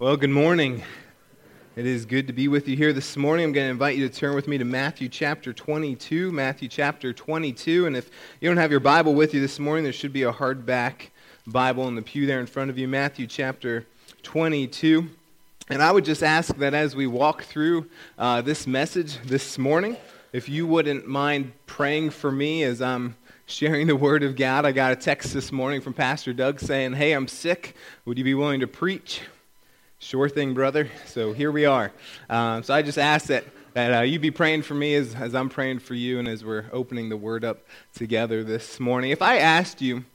Well, good morning. It is good to be with you here this morning. I'm going to invite you to turn with me to Matthew chapter 22. Matthew chapter 22. And if you don't have your Bible with you this morning, there should be a hardback Bible in the pew there in front of you. Matthew chapter 22. And I would just ask that as we walk through uh, this message this morning, if you wouldn't mind praying for me as I'm sharing the Word of God. I got a text this morning from Pastor Doug saying, Hey, I'm sick. Would you be willing to preach? Sure thing, brother. So here we are. Uh, so I just ask that, that uh, you be praying for me as, as I'm praying for you and as we're opening the word up together this morning. If I asked you,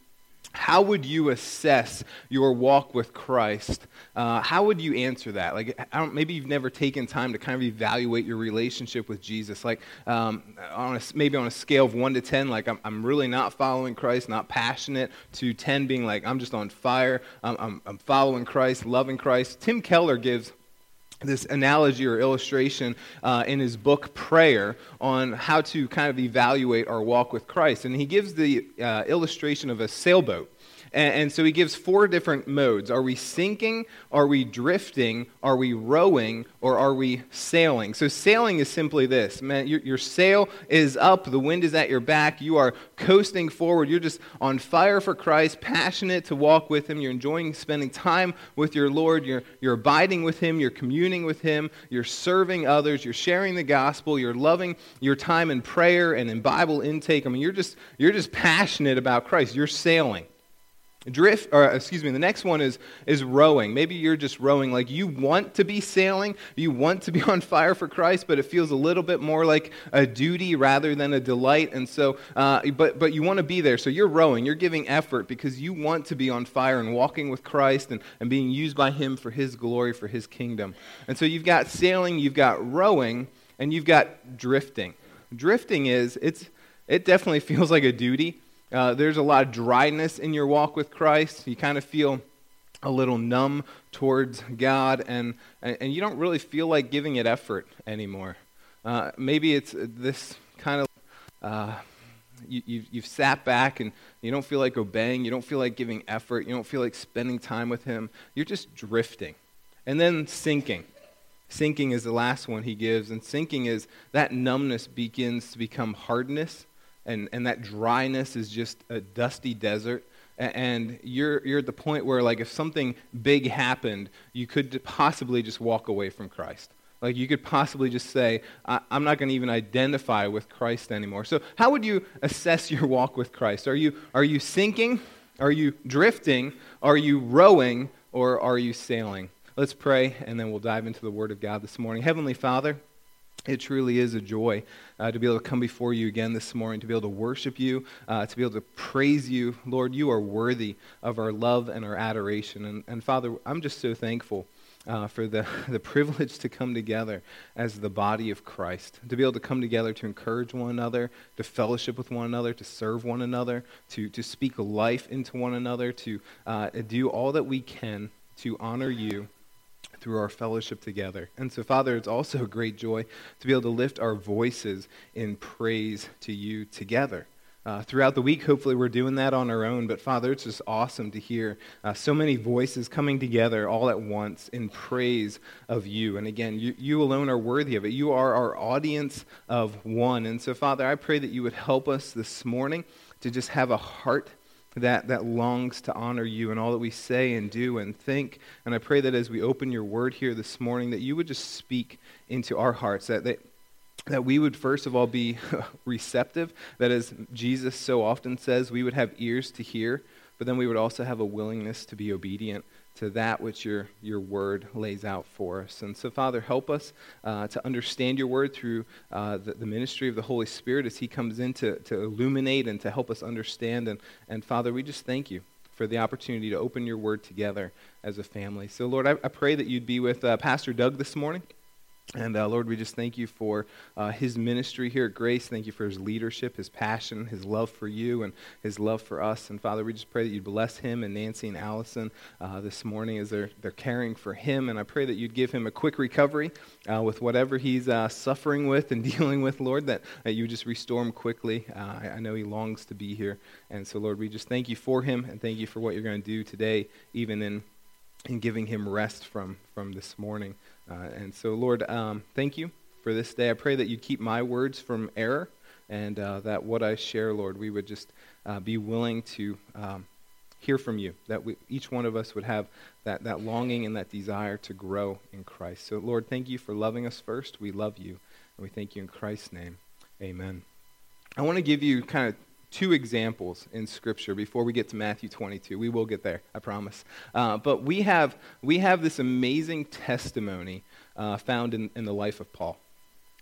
how would you assess your walk with Christ? Uh, how would you answer that? Like, maybe you've never taken time to kind of evaluate your relationship with Jesus. Like, um, on a, maybe on a scale of one to ten, like I'm, I'm, really not following Christ, not passionate. To ten being like I'm just on fire. I'm, I'm, I'm following Christ, loving Christ. Tim Keller gives this analogy or illustration uh, in his book prayer on how to kind of evaluate our walk with christ. And he gives the uh, illustration of a sailboat and, and, so he gives four different modes. Are we sinking? Are we drifting? Are we rowing? Or are we sailing? So sailing is simply this. Man, your, your sail is up. The wind is at your back. You are coasting forward. You're just on fire for Christ, passionate to walk with him. You're enjoying spending time with your Lord. You're, you're abiding with him. You're communing with him. You're serving others. You're sharing the gospel. You're loving your time in prayer and in Bible intake. I mean, you're just, you're just passionate about Christ. You're sailing. Drift, or excuse me, the next one is, is rowing. Maybe you're just rowing like you want to be sailing, you want to be on fire for Christ, but it feels a little bit more like a duty rather than a delight. And so, uh, but, but you want to be there. So you're rowing, you're giving effort because you want to be on fire and walking with Christ and, and being used by Him for His glory, for His kingdom. And so you've got sailing, you've got rowing, and you've got drifting. Drifting is, it's, it definitely feels like a duty. Uh, there's a lot of dryness in your walk with Christ. You kind of feel a little numb towards God, and, and you don't really feel like giving it effort anymore. Uh, maybe it's this kind of. Uh, you, you've, you've sat back and you don't feel like obeying. You don't feel like giving effort. You don't feel like spending time with Him. You're just drifting. And then sinking. Sinking is the last one he gives. And sinking is that numbness begins to become hardness and, and that dryness is just a dusty desert. And you're, you're at the point where like if something big happened you could possibly just walk away from christ. Like you could possibly just say I, am not going to even identify with christ anymore. So how would you assess your walk with christ? Are you, are you sinking? Are you drifting? Are you rowing? Or are you sailing? Let's pray and then we'll dive into the word of god this morning. Heavenly father it truly is a joy uh, to be able to come before you again this morning, to be able to worship you, uh, to be able to praise you. Lord, you are worthy of our love and our adoration. And, and Father, I'm just so thankful uh, for the, the privilege to come together as the body of Christ, to be able to come together to encourage one another, to fellowship with one another, to serve one another, to, to speak life into one another, to uh, do all that we can to honor you through our fellowship together. And so, Father, it's also a great joy to be able to lift our voices in praise to you together. Uh, throughout the week, hopefully, we're doing that on our own. But, Father, it's just awesome to hear uh, so many voices coming together all at once in praise of you. And again, you, you alone are worthy of it. You are our audience of one. And so, Father, I pray that you would help us this morning to just have a heart that, that longs to honor you in all that we say and do and think. And I pray that as we open your word here this morning, that you would just speak into our hearts, that, that, that we would first of all be receptive, that as Jesus so often says, we would have ears to hear, but then we would also have a willingness to be obedient to that which your, your word lays out for us. And so, Father, help us uh, to understand your word through uh, the, the, ministry of the Holy Spirit as he comes in to, to illuminate and to help us understand. And, and, Father, we just thank you for the opportunity to open your word together as a family. So, Lord, I, I pray that you'd be with uh, Pastor Doug this morning. And uh, Lord, we just thank you for uh, his ministry here at Grace. Thank you for his leadership, his passion, his love for you, and his love for us. And Father, we just pray that you bless him and Nancy and Allison uh, this morning as they're, they're caring for him. And I pray that you'd give him a quick recovery uh, with whatever he's uh, suffering with and dealing with, Lord, that, that you just restore him quickly. Uh, I, I know he longs to be here. And so, Lord, we just thank you for him and thank you for what you're going to do today, even in and giving him rest from, from this morning. Uh, and so, Lord, um, thank you for this day. I pray that you keep my words from error and uh, that what I share, Lord, we would just uh, be willing to um, hear from you, that we, each one of us would have that, that longing and that desire to grow in Christ. So, Lord, thank you for loving us first. We love you, and we thank you in Christ's name. Amen. I want to give you kind of two examples in Scripture before we get to Matthew 22. We will get there, I promise. Uh, but we have, we have this amazing testimony uh, found in, in the life of Paul.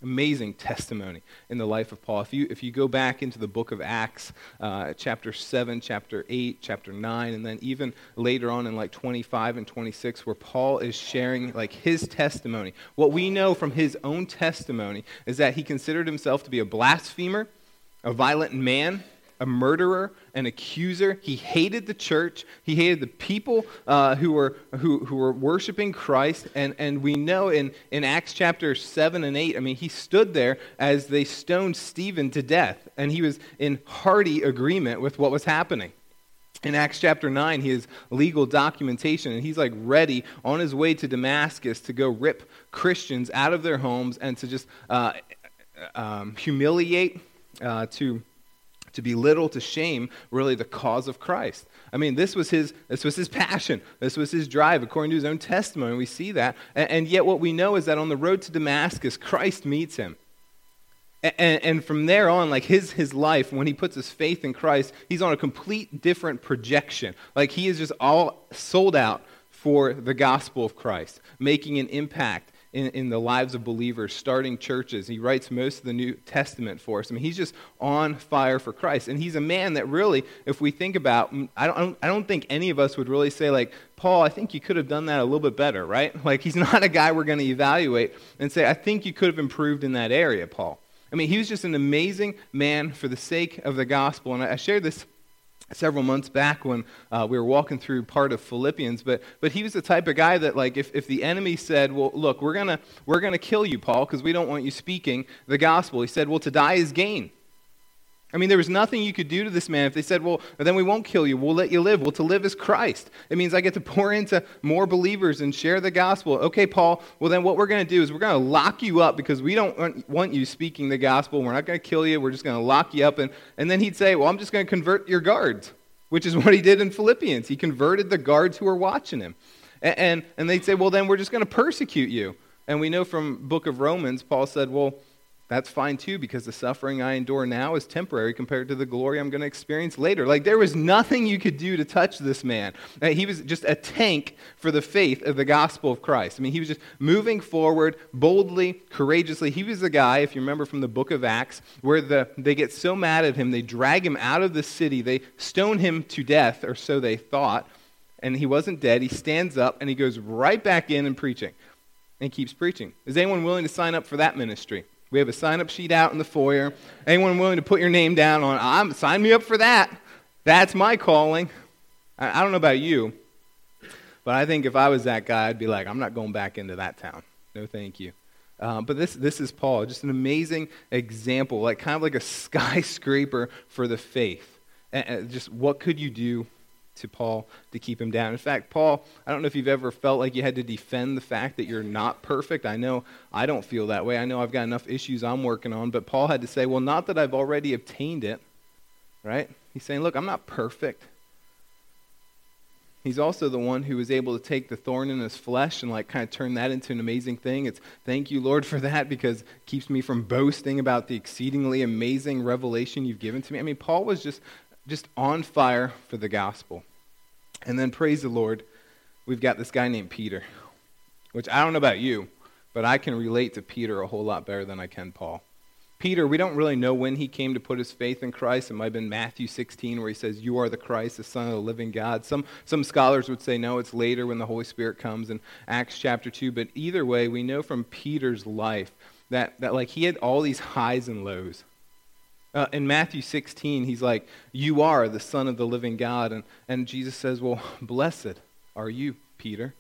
Amazing testimony in the life of Paul. If you, if you go back into the book of Acts, uh, chapter 7, chapter 8, chapter 9, and then even later on in like 25 and 26, where Paul is sharing like his testimony, what we know from his own testimony is that he considered himself to be a blasphemer, a violent man, a murderer, an accuser. He hated the church. He hated the people uh, who, were, who, who were worshiping Christ. And, and we know in, in Acts chapter 7 and 8, I mean, he stood there as they stoned Stephen to death, and he was in hearty agreement with what was happening. In Acts chapter 9, he has legal documentation, and he's like ready on his way to Damascus to go rip Christians out of their homes and to just uh, um, humiliate, uh, to to belittle, to shame, really the cause of Christ. I mean, this was his, this was his passion. This was his drive, according to his own testimony. We see that. And, and yet, what we know is that on the road to Damascus, Christ meets him. And, and, from there on, like his, his life, when he puts his faith in Christ, he's on a complete different projection. Like he is just all sold out for the gospel of Christ, making an impact in, in the lives of believers, starting churches. He writes most of the New Testament for us. I mean, he's just on fire for Christ. And he's a man that really, if we think about, mm, I don't, I don't think any of us would really say, like, Paul, I think you could have done that a little bit better, right? Like, he's not a guy we're going to evaluate and say, I think you could have improved in that area, Paul. I mean, he was just an amazing man for the sake of the gospel. And I shared this several months back when uh, we were walking through part of philippians but, but he was the type of guy that like if, if the enemy said well look we're to we're gonna kill you paul because we don't want you speaking the gospel he said well to die is gain I mean, there was nothing you could do to this man if they said, well, then we won't kill you. We'll let you live. Well, to live is Christ. It means I get to pour into more believers and share the gospel. Okay, Paul, well, then what we're going to do is we're going to lock you up because we don't want you speaking the gospel. We're not going to kill you. We're just going to lock you up. And, and then he'd say, well, I'm just going to convert your guards, which is what he did in Philippians. He converted the guards who were watching him. And, and, and they'd say, well, then we're just going to persecute you. And we know from book of Romans, Paul said, well, that's fine too because the suffering I endure now is temporary compared to the glory I'm going to experience later. Like there was nothing you could do to touch this man. Uh, he was just a tank for the faith of the gospel of Christ. I mean, he was just moving forward boldly, courageously. He was the guy, if you remember from the book of Acts, where the, they get so mad at him, they drag him out of the city, they stone him to death, or so they thought. And he wasn't dead. He stands up and he goes right back in and preaching and keeps preaching. Is anyone willing to sign up for that ministry? We have a sign up sheet out in the foyer. Anyone willing to put your name down on, I'm, sign me up for that. That's my calling. I, I don't know about you, but I think if I was that guy, I'd be like, I'm not going back into that town. No, thank you. Uh, but this, this is Paul, just an amazing example, like kind of like a skyscraper for the faith. And, and just what could you do to Paul to keep him down. In fact, Paul, I don't know if you've ever felt like you had to defend the fact that you're not perfect. I know I don't feel that way. I know I've got enough issues I'm working on, but Paul had to say, well, not that I've already obtained it, right? He's saying, look, I'm not perfect. He's also the one who was able to take the thorn in his flesh and like kind of turn that into an amazing thing. It's thank you, Lord, for that because it keeps me from boasting about the exceedingly amazing revelation you've given to me. I mean, Paul was just just on fire for the gospel. And then, praise the Lord, we've got this guy named Peter, which I don't know about you, but I can relate to Peter a whole lot better than I can Paul. Peter, we don't really know when he came to put his faith in Christ. It might have been Matthew 16, where he says, You are the Christ, the Son of the living God. Some, some scholars would say, No, it's later when the Holy Spirit comes in Acts chapter 2. But either way, we know from Peter's life that, that like he had all these highs and lows. Uh, in Matthew 16, he's like, You are the Son of the living God. And, and Jesus says, Well, blessed are you, Peter.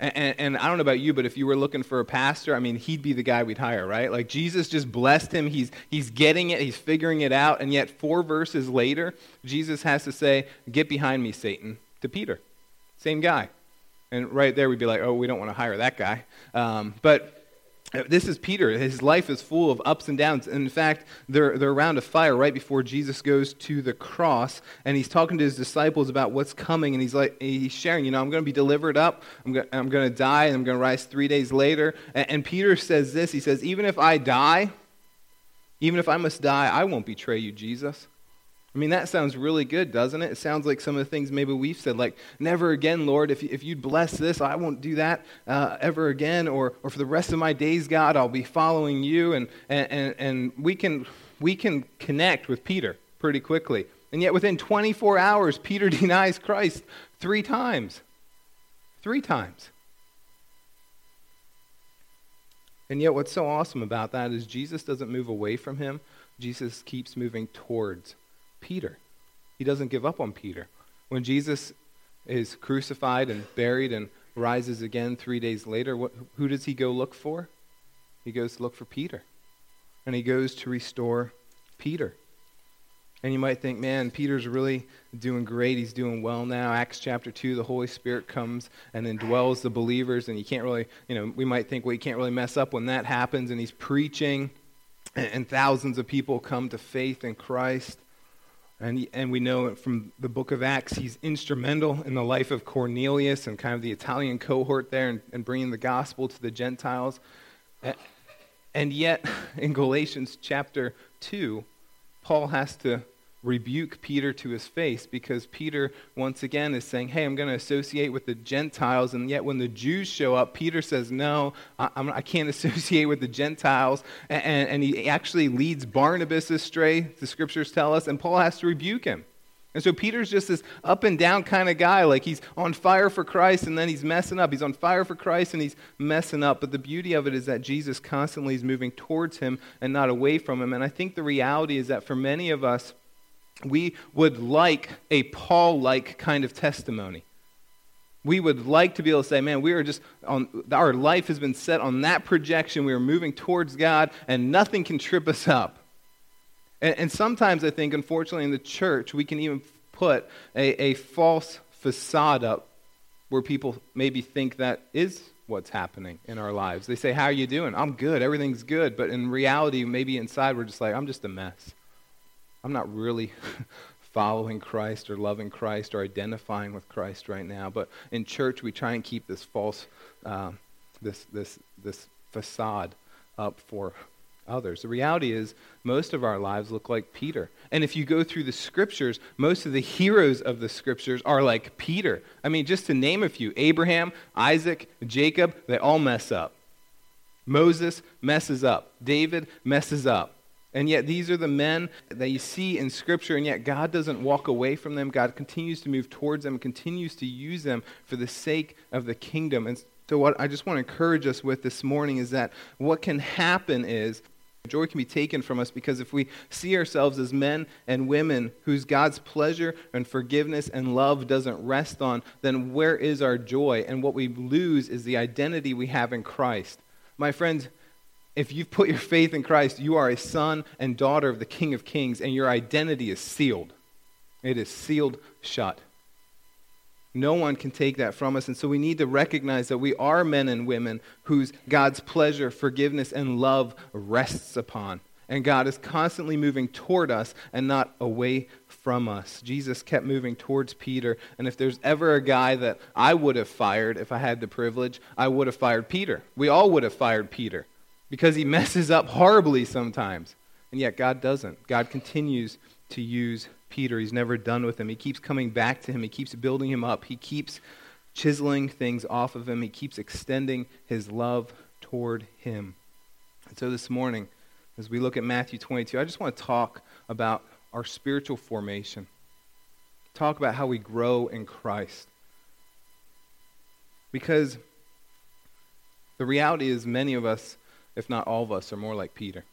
And, and, and, I don't know about you, but if you were looking for a pastor, I mean, he'd be the guy we'd hire, right? Like, Jesus just blessed him. He's, he's getting it, he's figuring it out. And yet, four verses later, Jesus has to say, Get behind me, Satan, to Peter. Same guy. And right there, we'd be like, oh, we don't want to hire that guy. Um, but Uh, this is Peter. His life is full of ups and downs. In fact, they're, they're around a fire right before Jesus goes to the cross, and he's talking to his disciples about what's coming, and he's like, he's sharing, you know, I'm going to be delivered up, I'm going, I'm to die, and I'm going to rise three days later. And, and Peter says this. He says, even if I die, even if I must die, I won't betray you, Jesus. I mean, that sounds really good, doesn't it? It sounds like some of the things maybe we've said, like, never again, Lord, if, if you'd bless this, I won't do that uh, ever again. Or, or for the rest of my days, God, I'll be following you. And, and, and we, can, we can connect with Peter pretty quickly. And yet, within 24 hours, Peter denies Christ three times. Three times. And yet, what's so awesome about that is Jesus doesn't move away from him, Jesus keeps moving towards Peter. He doesn't give up on Peter. When Jesus is crucified and buried and rises again three days later, what, who does he go look for? He goes to look for Peter. And he goes to restore Peter. And you might think, man, Peter's really doing great. He's doing well now. Acts chapter 2, the Holy Spirit comes and indwells the believers. And you can't really, you know, we might think, well, you can't really mess up when that happens. And he's preaching, and, and thousands of people come to faith in Christ. And, and we know from the book of Acts, he's instrumental in the life of Cornelius and kind of the Italian cohort there and, and bringing the gospel to the Gentiles. And yet, in Galatians chapter 2, Paul has to rebuke Peter to his face because Peter, once again, is saying, Hey, I'm going to associate with the Gentiles. And yet, when the Jews show up, Peter says, No, I, I can not associate with the Gentiles. And, and he actually leads Barnabas astray, the scriptures tell us, and Paul has to rebuke him. And so Peter's just this up and down kind of guy. Like he's on fire for Christ and then he's messing up. He's on fire for Christ and he's messing up. But the beauty of it is that Jesus constantly is moving towards him and not away from him. And I think the reality is that for many of us, we would like a Paul like kind of testimony. We would like to be able to say, man, we are just on, our life has been set on that projection. We are moving towards God, and nothing can trip us up. And, and sometimes I think, unfortunately, in the church, we can even put a, a false facade up where people maybe think that is what's happening in our lives. They say, How are you doing? I'm good. Everything's good. But in reality, maybe inside, we're just like, I'm just a mess. I'm not really following Christ or loving Christ or identifying with Christ right now. But in church, we try and keep this false, uh, this, this, this facade up for others. The reality is, most of our lives look like Peter. And if you go through the scriptures, most of the heroes of the scriptures are like Peter. I mean, just to name a few Abraham, Isaac, Jacob, they all mess up. Moses messes up. David messes up. And yet, these are the men that you see in Scripture, and yet God doesn't walk away from them. God continues to move towards them, continues to use them for the sake of the kingdom. And so, what I just want to encourage us with this morning is that what can happen is joy can be taken from us because if we see ourselves as men and women whose God's pleasure and forgiveness and love doesn't rest on, then where is our joy? And what we lose is the identity we have in Christ. My friends, if you've put your faith in Christ, you are a son and daughter of the King of Kings, and your identity is sealed. It is sealed shut. No one can take that from us. And so we need to recognize that we are men and women whose God's pleasure, forgiveness, and love rests upon. And God is constantly moving toward us and not away from us. Jesus kept moving towards Peter. And if there's ever a guy that I would have fired if I had the privilege, I would have fired Peter. We all would have fired Peter because he messes up horribly sometimes. And yet God doesn't. God continues to use Peter. He's never done with him. He keeps coming back to him. He keeps building him up. He keeps chiseling things off of him. He keeps extending his love toward him. And so this morning, as we look at Matthew 22, I just want to talk about our spiritual formation. Talk about how we grow in Christ. Because the reality is, many of us if not all of us, are more like Peter,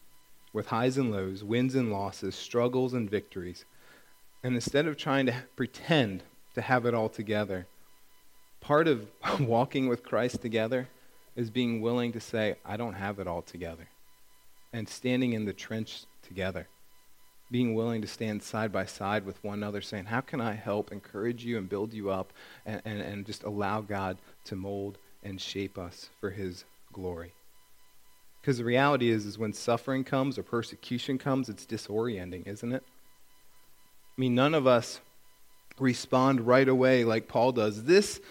with highs and lows, wins and losses, struggles and victories. And instead of trying to pretend to have it all together, part of walking with Christ together is being willing to say, I don't have it all together, and standing in the trench together. being willing to stand side by side with one another, saying, How can I help encourage you and build you up and, and, and just allow God to mold and shape us for his glory? Because the reality is, is when suffering comes or persecution comes, it's disorienting, isn't it? I mean, none of us respond right away like Paul does. This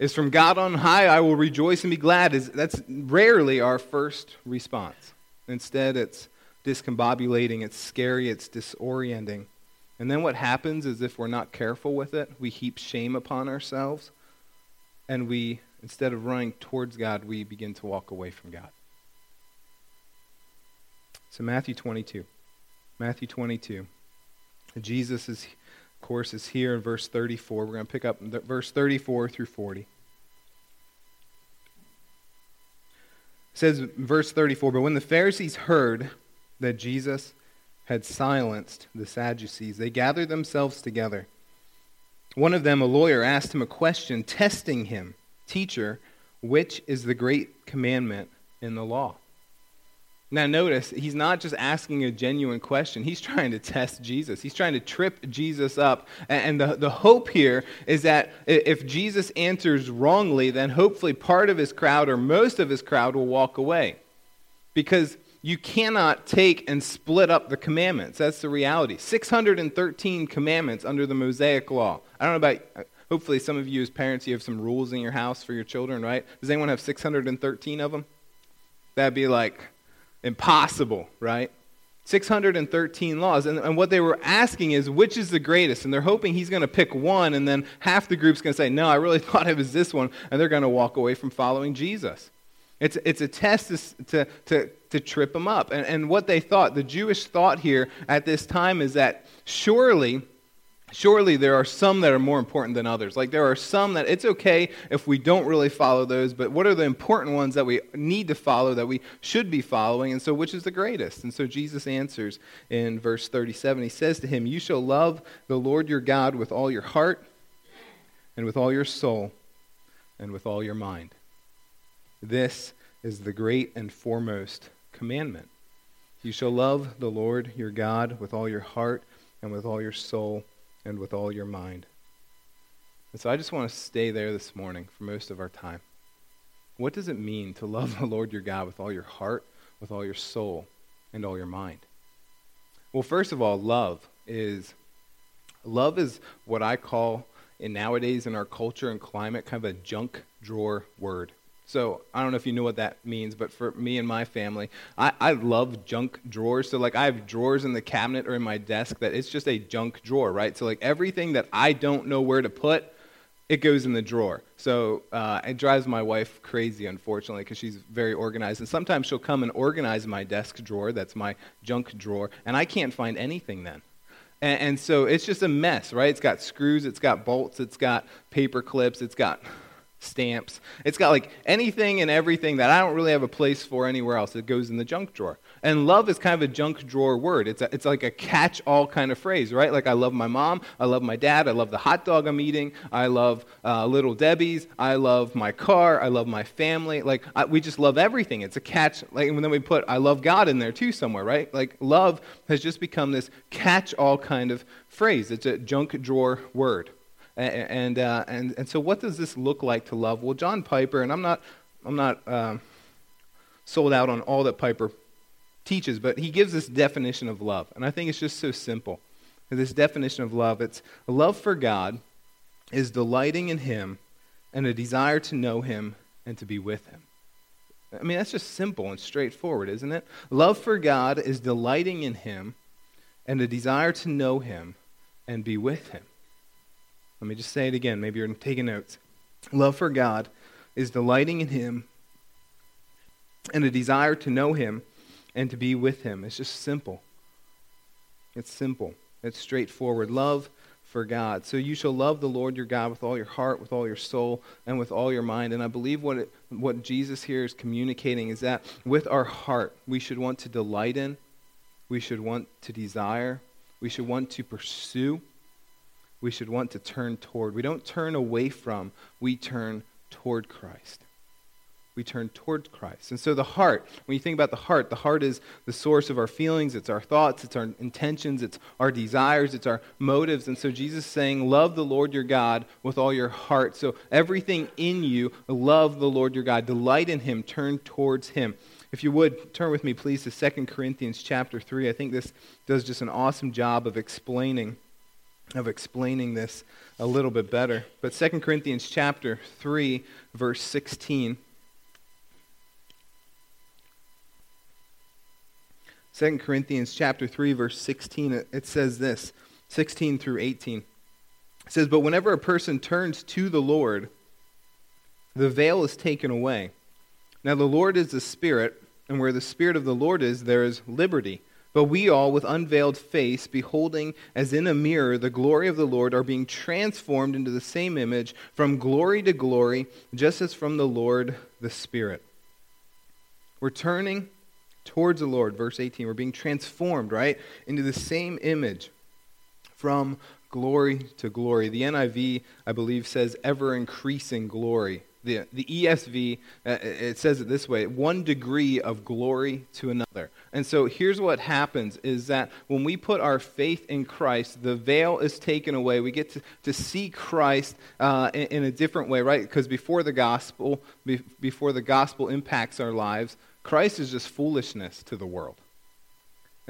is from God on high, I will rejoice and be glad. Is That's rarely our first response. Instead, it's discombobulating, it's scary, it's disorienting. And then what happens is if we're not careful with it, we heap shame upon ourselves. And we, instead of running towards God, we begin to walk away from God. So, Matthew 22. Matthew 22. Jesus is, of course, is here in verse 34. We're going to pick up verse 34 through 40. It says, verse 34, but when the Pharisees heard that Jesus had silenced the Sadducees, they gathered themselves together. One of them, a lawyer, asked him a question, testing him Teacher, which is the great commandment in the law? Now, notice, he's not just asking a genuine question. He's trying to test Jesus. He's trying to trip Jesus up. And the, the hope here is that if Jesus answers wrongly, then hopefully part of his crowd or most of his crowd will walk away. Because you cannot take and split up the commandments. That's the reality. 613 commandments under the Mosaic law. I don't know about, uh, hopefully, some of you as parents, you have some rules in your house for your children, right? Does anyone have 613 of them? That'd be like Impossible, right? 613 laws. And, and, what they were asking is, which is the greatest? And they're hoping he's going to pick one, and then half the group's going to say, no, I really thought it was this one, and they're going to walk away from following Jesus. It's, it's a test to, to, to, trip them up. And, and what they thought, the Jewish thought here at this time is that surely surely there are some that are more important than others. Like there are some that it's okay if we don't really follow those, but what are the important ones that we need to follow that we should be following? And so which is the greatest? And so Jesus answers in verse 37. He says to him, You shall love the Lord your God with all your heart and with all your soul and with all your mind. This is the great and foremost commandment. You shall love the Lord your God with all your heart and with all your soul and with all your mind. And so I just want to stay there this morning for most of our time. What does it mean to love the Lord your God with all your heart, with all your soul, and all your mind? Well, first of all, love is love is what I call in nowadays in our culture and climate kind of a junk drawer word. So I don't know if you know what that means, but for me and my family, I, I love junk drawers. So like I have drawers in the cabinet or in my desk that it's just a junk drawer, right? So like everything that I don't know where to put, it goes in the drawer. So uh, it drives my wife crazy, unfortunately, because she's very organized. And sometimes she'll come and organize my desk drawer, that's my junk drawer, and I can't find anything then. And, and so it's just a mess, right? It's got screws, it's got bolts, it's got paper clips, it's got stamps. It's got like anything and everything that I don't really have a place for anywhere else. It goes in the junk drawer. And love is kind of a junk drawer word. It's, a, it's like a catch all kind of phrase, right? Like I love my mom. I love my dad. I love the hot dog I'm eating. I love uh, Little Debbie's. I love my car. I love my family. Like I, we just love everything. It's a catch. Like, and then we put I love God in there too somewhere, right? Like love has just become this catch all kind of phrase. It's a junk drawer word. And, uh, and, and so, what does this look like to love? Well, John Piper, and I'm not, I'm not um, sold out on all that Piper teaches, but he gives this definition of love. And I think it's just so simple. This definition of love it's love for God is delighting in Him and a desire to know Him and to be with Him. I mean, that's just simple and straightforward, isn't it? Love for God is delighting in Him and a desire to know Him and be with Him. Let me just say it again. Maybe you're taking notes. Love for God is delighting in Him and a desire to know Him and to be with Him. It's just simple. It's simple. It's straightforward. Love for God. So you shall love the Lord your God with all your heart, with all your soul, and with all your mind. And I believe what, it, what Jesus here is communicating is that with our heart, we should want to delight in, we should want to desire, we should want to pursue, we should want to turn toward. We don't turn away from, we turn toward Christ. we turn toward Christ. And so the heart, when you think about the heart, the heart is the source of our feelings, it's our thoughts, it's our intentions, it's our desires, it's our motives. And so Jesus is saying, Love the Lord your God with all your heart. So everything in you, love the Lord your God. Delight in him, turn towards him. If you would, turn with me, please, to 2 Corinthians chapter 3. I think this does just an awesome job of explaining of explaining this a little bit better. But 2 Corinthians chapter 3, verse 16. 2 Corinthians chapter 3 verse 16 it says this 16 through 18 it says but whenever a person turns to the Lord the veil is taken away now the Lord is the spirit and where the spirit of the Lord is there is liberty but we all with unveiled face beholding as in a mirror the glory of the Lord are being transformed into the same image from glory to glory just as from the Lord the spirit we're turning towards the Lord. Verse 18, we're being transformed, right, into the same image from glory to glory. The NIV, I believe, says ever increasing glory. The, the ESV, uh, it says it this way one degree of glory to another. And so here's what happens is that when we put our faith in Christ, the veil is taken away. We get to, to see Christ uh, in, in, a different way, right? Because before the gospel, be, before the gospel impacts our lives, Christ is just foolishness to the world.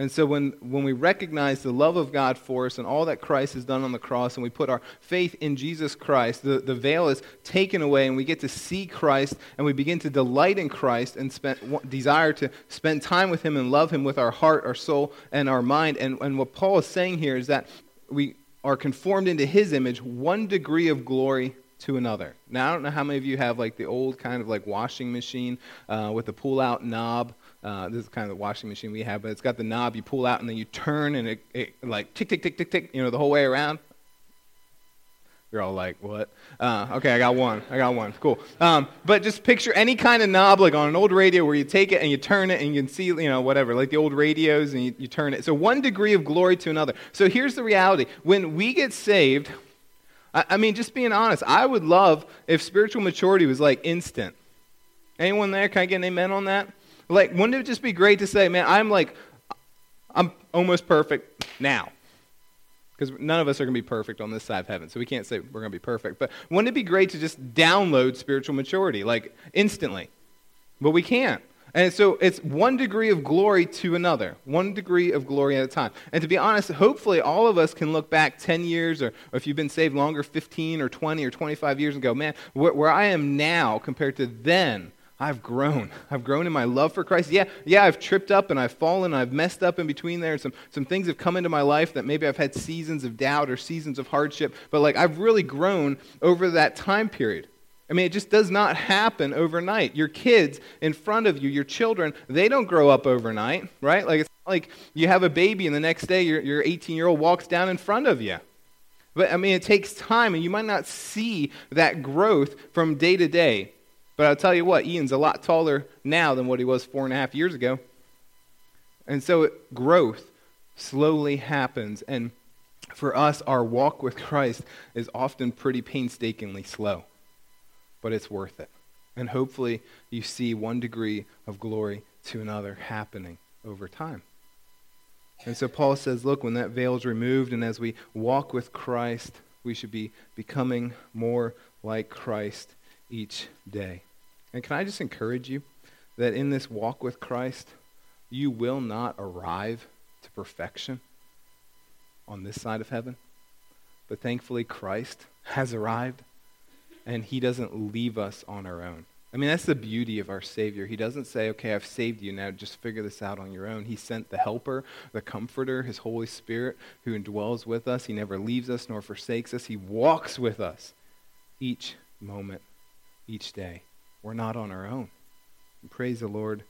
And so when, when we recognize the love of God for us and all that Christ has done on the cross, and we put our faith in Jesus Christ, the, the veil is taken away, and we get to see Christ, and we begin to delight in Christ and spend, desire to spend time with Him and love Him with our heart, our soul, and our mind. And, and what Paul is saying here is that we are conformed into His image, one degree of glory to another. Now, I don't know how many of you have like the old kind of like washing machine uh, with the pull out knob. Uh, this is kind of the washing machine we have, but it's got the knob you pull out and then you turn and it, it like tick, tick, tick, tick, tick, you know, the whole way around. You're all like, what? Uh, okay, I got one. I got one. Cool. Um, but just picture any kind of knob, like on an old radio, where you take it and you turn it and you can see, you know, whatever, like the old radios, and you, you turn it. So one degree of glory to another. So here's the reality: when we get saved, I, I mean, just being honest, I would love if spiritual maturity was like instant. Anyone there? Can I get an amen on that? Like, wouldn't it just be great to say, man, I'm like, I'm almost perfect now? Because none of us are going to be perfect on this side of heaven, so we can't say we're going to be perfect. But wouldn't it be great to just download spiritual maturity, like instantly? But we can't. And so it's one degree of glory to another, one degree of glory at a time. And to be honest, hopefully all of us can look back 10 years, or, if you've been saved longer, 15 or 20 or 25 years, and go, man, where, where I am now compared to then, I've grown. I've grown in my love for Christ. Yeah, yeah, I've tripped up and I've fallen and I've messed up in between there. Some, some things have come into my life that maybe I've had seasons of doubt or seasons of hardship, but like I've really grown over that time period. I mean, it just does not happen overnight. Your kids in front of you, your children, they don't grow up overnight, right? Like, it's like you have a baby and the next day your, your 18 year old walks down in front of you. But I mean, it takes time, and you might not see that growth from day to day. But I'll tell you what, Ian's a lot taller now than what he was four and a half years ago. And so it, growth slowly happens. And for us, our walk with Christ is often pretty painstakingly slow but it's worth it. And hopefully you see one degree of glory to another happening over time. And so Paul says, look, when that veil is removed and as we walk with Christ, we should be becoming more like Christ each day. And can I just encourage you that in this walk with Christ, you will not arrive to perfection on this side of heaven. But thankfully, Christ has arrived and he doesn't leave us on our own. I mean, that's the beauty of our Savior. He doesn't say, okay, I've saved you, now just figure this out on your own. He sent the Helper, the Comforter, His Holy Spirit, who indwells with us. He never leaves us nor forsakes us. He walks with us each moment, each day. We're not on our own. And praise the Lord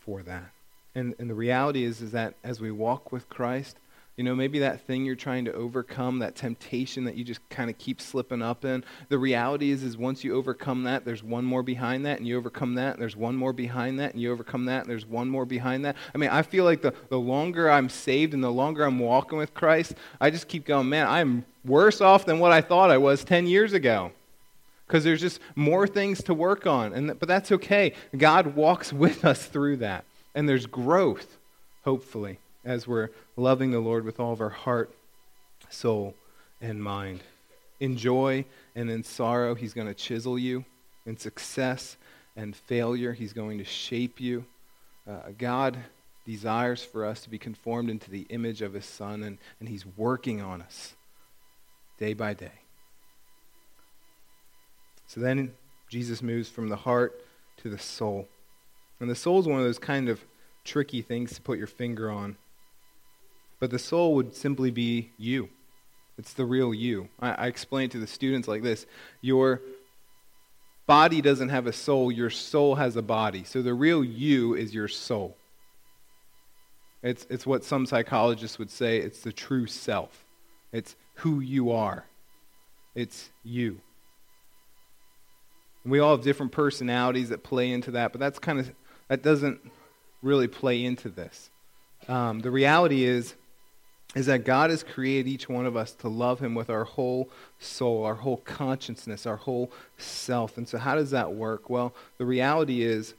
for that. And, and the reality is, is that as we walk with Christ, you know, maybe that thing you're trying to overcome, that temptation that you just kind of keep slipping up in. The reality is, is once you overcome that, there's one more behind that, and you overcome that, and there's one more behind that, and you overcome that, and there's one more behind that. I mean, I feel like the, the longer I'm saved and the longer I'm walking with Christ, I just keep going, man, I'm worse off than what I thought I was 10 years ago. Because there's just more things to work on. And, but that's okay. God walks with us through that. And there's growth, hopefully, as we're loving the Lord with all of our heart, soul, and mind. In joy and in sorrow, He's going to chisel you. In success and failure, He's going to shape you. Uh, God desires for us to be conformed into the image of His Son, and, and He's working on us day by day. So then Jesus moves from the heart to the soul. And the soul is one of those kind of tricky things to put your finger on. But the soul would simply be you. It's the real you. I, I explain to the students like this Your body doesn't have a soul, your soul has a body. So the real you is your soul. It's, it's what some psychologists would say it's the true self, it's who you are, it's you. And we all have different personalities that play into that, but that's kind of, that doesn't really play into this. Um, the reality is, is that God has created each one of us to love Him with our whole soul, our whole consciousness, our whole self. And so, how does that work? Well, the reality is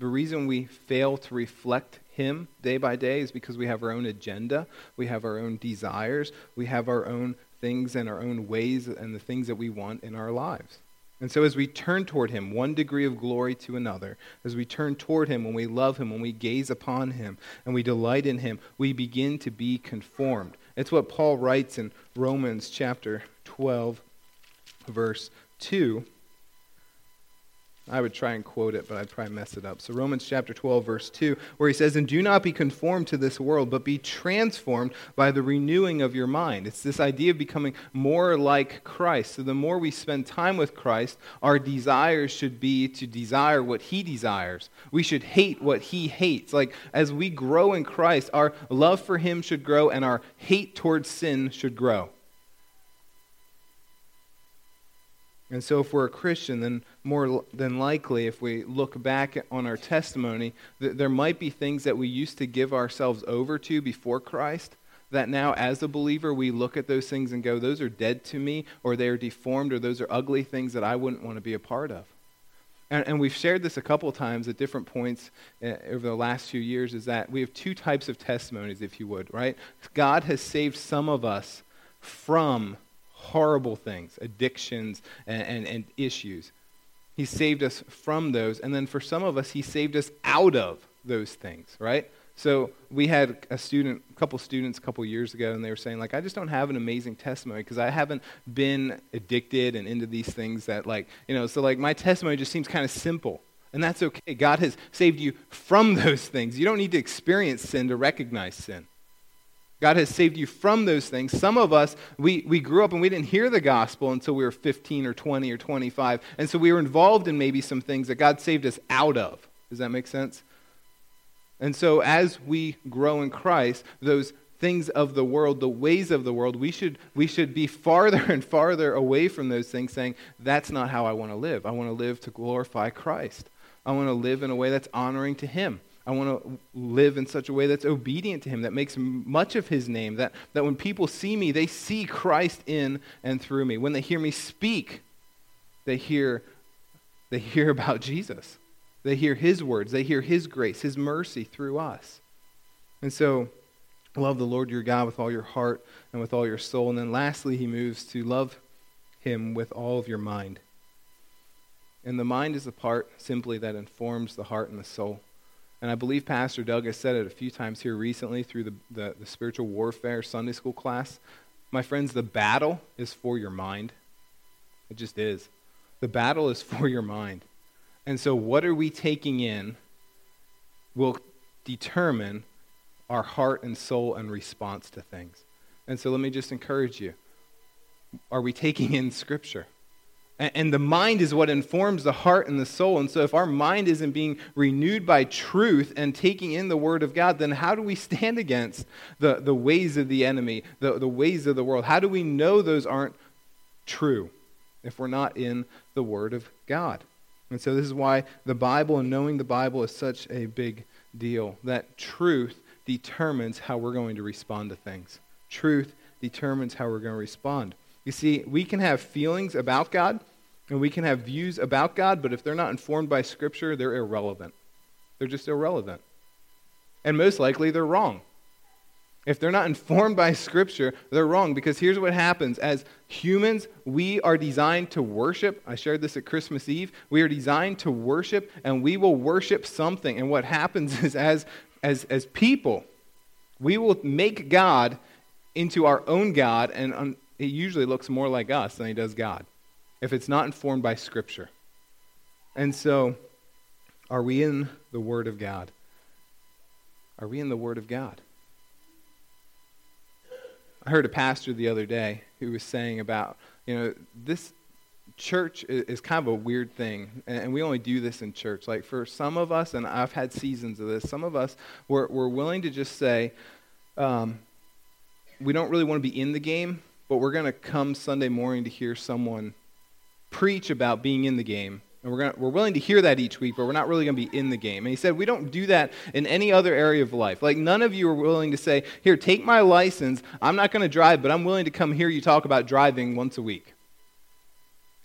the reason we fail to reflect Him day by day is because we have our own agenda, we have our own desires, we have our own things and our own ways and the things that we want in our lives. And so, as we turn toward Him, one degree of glory to another, as we turn toward Him, when we love Him, when we gaze upon Him, and we delight in Him, we begin to be conformed. It's what Paul writes in Romans chapter 12, verse 2. I would try and quote it, but I'd probably mess it up. So, Romans chapter 12, verse 2, where he says, And do not be conformed to this world, but be transformed by the renewing of your mind. It's this idea of becoming more like Christ. So, the more we spend time with Christ, our desires should be to desire what he desires. We should hate what he hates. Like, as we grow in Christ, our love for him should grow, and our hate towards sin should grow. And so, if we're a Christian, then more than likely, if we look back on our testimony, th- there might be things that we used to give ourselves over to before Christ that now, as a believer, we look at those things and go, those are dead to me, or they are deformed, or those are ugly things that I wouldn't want to be a part of. And, and we've shared this a couple times at different points uh, over the last few years is that we have two types of testimonies, if you would, right? God has saved some of us from horrible things, addictions, and, and, and issues. He saved us from those. And then for some of us, He saved us out of those things, right? So we had a student, a couple students a couple years ago, and they were saying, like, I just don't have an amazing testimony because I haven't been addicted and into these things that, like, you know, so like my testimony just seems kind of simple. And that's okay. God has saved you from those things. You don't need to experience sin to recognize sin. God has saved you from those things. Some of us, we, we grew up and we didn't hear the gospel until we were 15 or 20 or 25. And so we were involved in maybe some things that God saved us out of. Does that make sense? And so as we grow in Christ, those things of the world, the ways of the world, we should, we should be farther and farther away from those things, saying, that's not how I want to live. I want to live to glorify Christ. I want to live in a way that's honoring to Him. I want to live in such a way that's obedient to him, that makes much of his name, that, that when people see me, they see Christ in and through me. When they hear me speak, they hear, they hear about Jesus. They hear his words, they hear his grace, his mercy through us. And so, love the Lord your God with all your heart and with all your soul. And then lastly, he moves to love him with all of your mind. And the mind is the part simply that informs the heart and the soul. And I believe Pastor Doug has said it a few times here recently through the, the, the, spiritual warfare Sunday school class. My friends, the battle is for your mind. It just is. The battle is for your mind. And so, what are we taking in will determine our heart and soul and response to things. And so, let me just encourage you. Are we taking in Scripture? And the mind is what informs the heart and the soul. And so, if our mind isn't being renewed by truth and taking in the Word of God, then how do we stand against the, the ways of the enemy, the, the ways of the world? How do we know those aren't true if we're not in the Word of God? And so, this is why the Bible and knowing the Bible is such a big deal. That truth determines how we're going to respond to things. Truth determines how we're going to respond. You see, we can have feelings about God And we can have views about God, but if they're not informed by Scripture, they're irrelevant. They're just irrelevant. And most likely, they're wrong. If they're not informed by Scripture, they're wrong because here's what happens. As humans, we are designed to worship. I shared this at Christmas Eve. We are designed to worship, and we will worship something. And what happens is, as, as, as people, we will make God into our own God, and it usually looks more like us than he does God if it's not informed by Scripture. And so, are we in the Word of God? Are we in the Word of God? I heard a pastor the other day who was saying about, you know, this church is kind of a weird thing, and we only do this in church. Like for some of us, and I've had seasons of this, some of us, we're, we're willing to just say, um, we don't really want to be in the game, but we're going to come Sunday morning to hear someone preach about being in the game and we're, gonna, we're willing to hear that each week, but we're not really going to be in the game. And he said, We don't do that in any other area of life. Like, none of you are willing to say, Here, take my license. I'm not going to drive, but I'm willing to come hear you talk about driving once a week.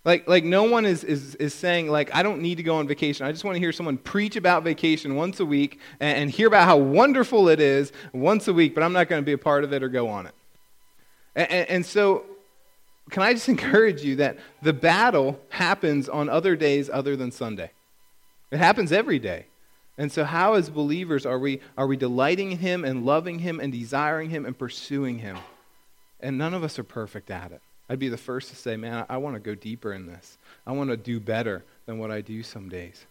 Like, like no one is, is, is saying, like, I don't need to go on vacation. I just want to hear someone preach about vacation once a week and, and hear about how wonderful it is once a week, but I'm not going to be a part of it or go on it. And, and, and so can I just encourage you that the battle happens on other days other than Sunday? It happens every day. And so, how, as believers, are we, are we delighting in Him and loving Him and desiring Him and pursuing Him? And none of us are perfect at it. I'd be the first to say, man, I, I want to go deeper in this. I want to do better than what I do some days.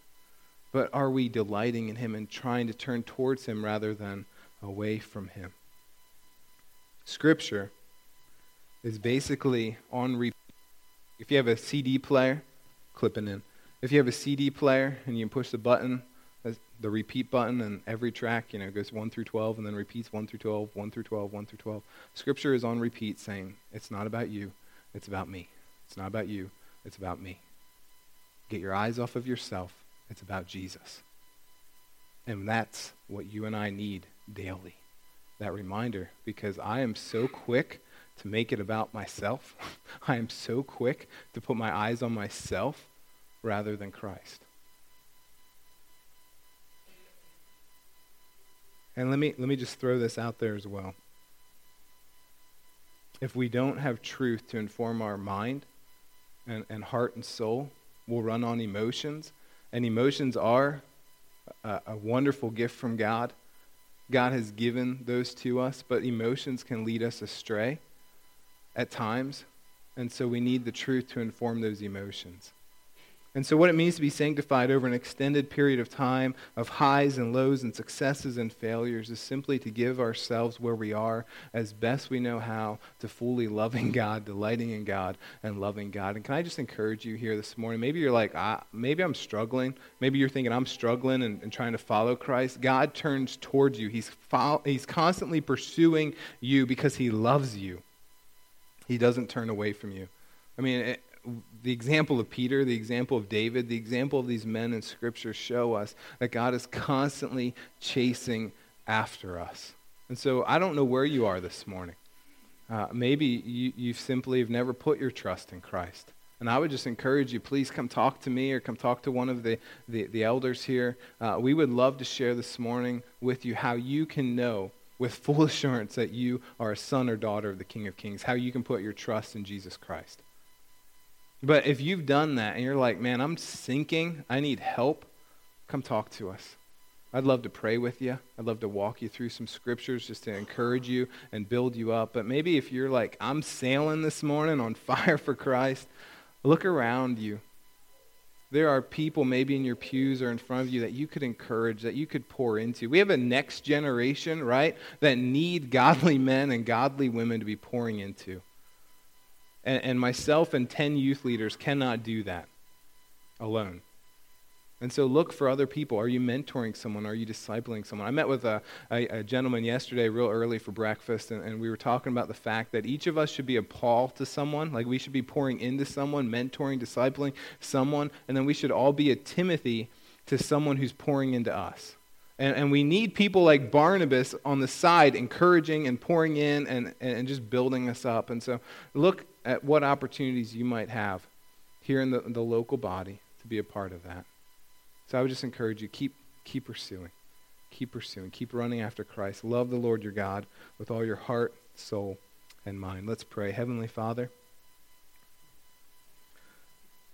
But are we delighting in Him and trying to turn towards Him rather than away from Him? Scripture is basically on repeat. If you have a CD player, clipping in. If you have a CD player and you push the button, the repeat button, and every track, you know, goes 1 through 12 and then repeats 1 through 12, 1 through 12, 1 through 12. Scripture is on repeat saying, it's not about you, it's about me. It's not about you, it's about me. Get your eyes off of yourself, it's about Jesus. And that's what you and I need daily. That reminder, because I am so quick to make it about myself. I am so quick to put my eyes on myself rather than Christ. And let me, let me just throw this out there as well. If we don't have truth to inform our mind and, and heart and soul, we'll run on emotions. And emotions are a, a wonderful gift from God. God has given those to us, but emotions can lead us astray at times, and so we need the truth to inform those emotions. And so, what it means to be sanctified over an extended period of time of highs and lows and successes and failures is simply to give ourselves where we are as best we know how to fully loving God, delighting in God, and loving God. And can I just encourage you here this morning? Maybe you're like, ah, maybe I'm struggling. Maybe you're thinking I'm struggling and, and trying to follow Christ. God turns towards you, He's, fo- he's constantly pursuing you because He loves you. He doesn't turn away from you. I mean, it, the example of Peter, the example of David, the example of these men in Scripture show us that God is constantly chasing after us. And so I don't know where you are this morning. Uh, maybe you, you simply have never put your trust in Christ. And I would just encourage you, please come talk to me or come talk to one of the, the, the elders here. Uh, we would love to share this morning with you how you can know with full assurance that you are a son or daughter of the King of Kings, how you can put your trust in Jesus Christ. But if you've done that and you're like, man, I'm sinking, I need help, come talk to us. I'd love to pray with you. I'd love to walk you through some scriptures just to encourage you and build you up. But maybe if you're like, I'm sailing this morning on fire for Christ, look around you. There are people maybe in your pews or in front of you that you could encourage, that you could pour into. We have a next generation, right, that need godly men and godly women to be pouring into. And, and myself and 10 youth leaders cannot do that alone. And so look for other people. Are you mentoring someone? Are you discipling someone? I met with a, a, a gentleman yesterday, real early for breakfast, and, and, we were talking about the fact that each of us should be a Paul to someone. Like we should be pouring into someone, mentoring, discipling someone, and then we should all be a Timothy to someone who's pouring into us. And, and we need people like Barnabas on the side, encouraging and pouring in and, and just building us up. And so look at what opportunities you might have here in the, the local body to be a part of that. So I would just encourage you keep keep pursuing. Keep pursuing. Keep running after Christ. Love the Lord your God with all your heart, soul, and mind. Let's pray. Heavenly Father,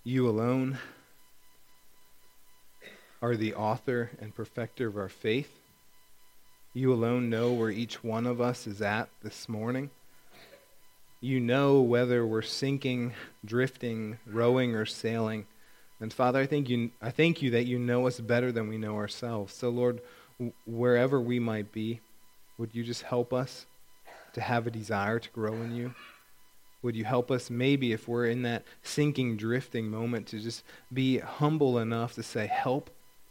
you alone are the author and perfecter of our faith. You alone know where each one of us is at this morning. You know whether we're sinking, drifting, rowing, or sailing. And Father, I thank you, I thank you that you know us better than we know ourselves. So, Lord, wherever we might be, would you just help us to have a desire to grow in you? Would you help us, maybe, if we're in that sinking, drifting moment, to just be humble enough to say, Help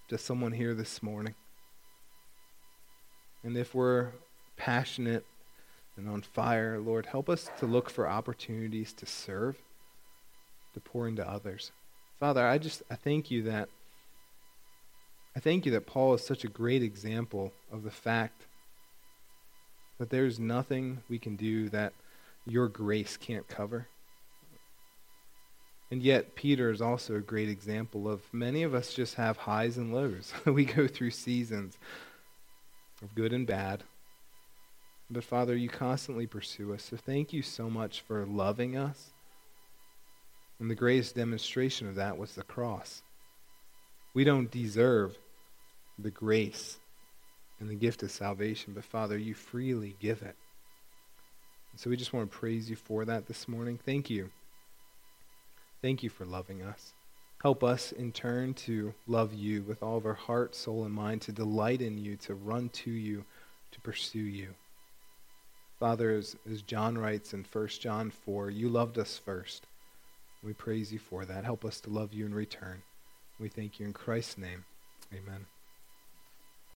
to someone here this morning? And if we're passionate and on fire, Lord, help us to look for opportunities to serve, to pour into others. Father, I just I thank you that I thank you that Paul is such a great example of the fact that there's nothing we can do that your grace can't cover. And yet, Peter is also a great example of many of us just have highs and lows. we go through seasons of good and bad. But Father, you constantly pursue us. So thank you so much for loving us. And the greatest demonstration of that was the cross. We don't deserve the grace and the gift of salvation, but Father, you freely give it. And so we just want to praise you for that this morning. Thank you. Thank you for loving us. Help us in turn to love you with all of our heart, soul, and mind, to delight in you, to run to you, to pursue you. Father, as, as John writes in 1 John 4, you loved us first. We praise you for that. Help us to love you in return. We thank you in Christ's name. Amen.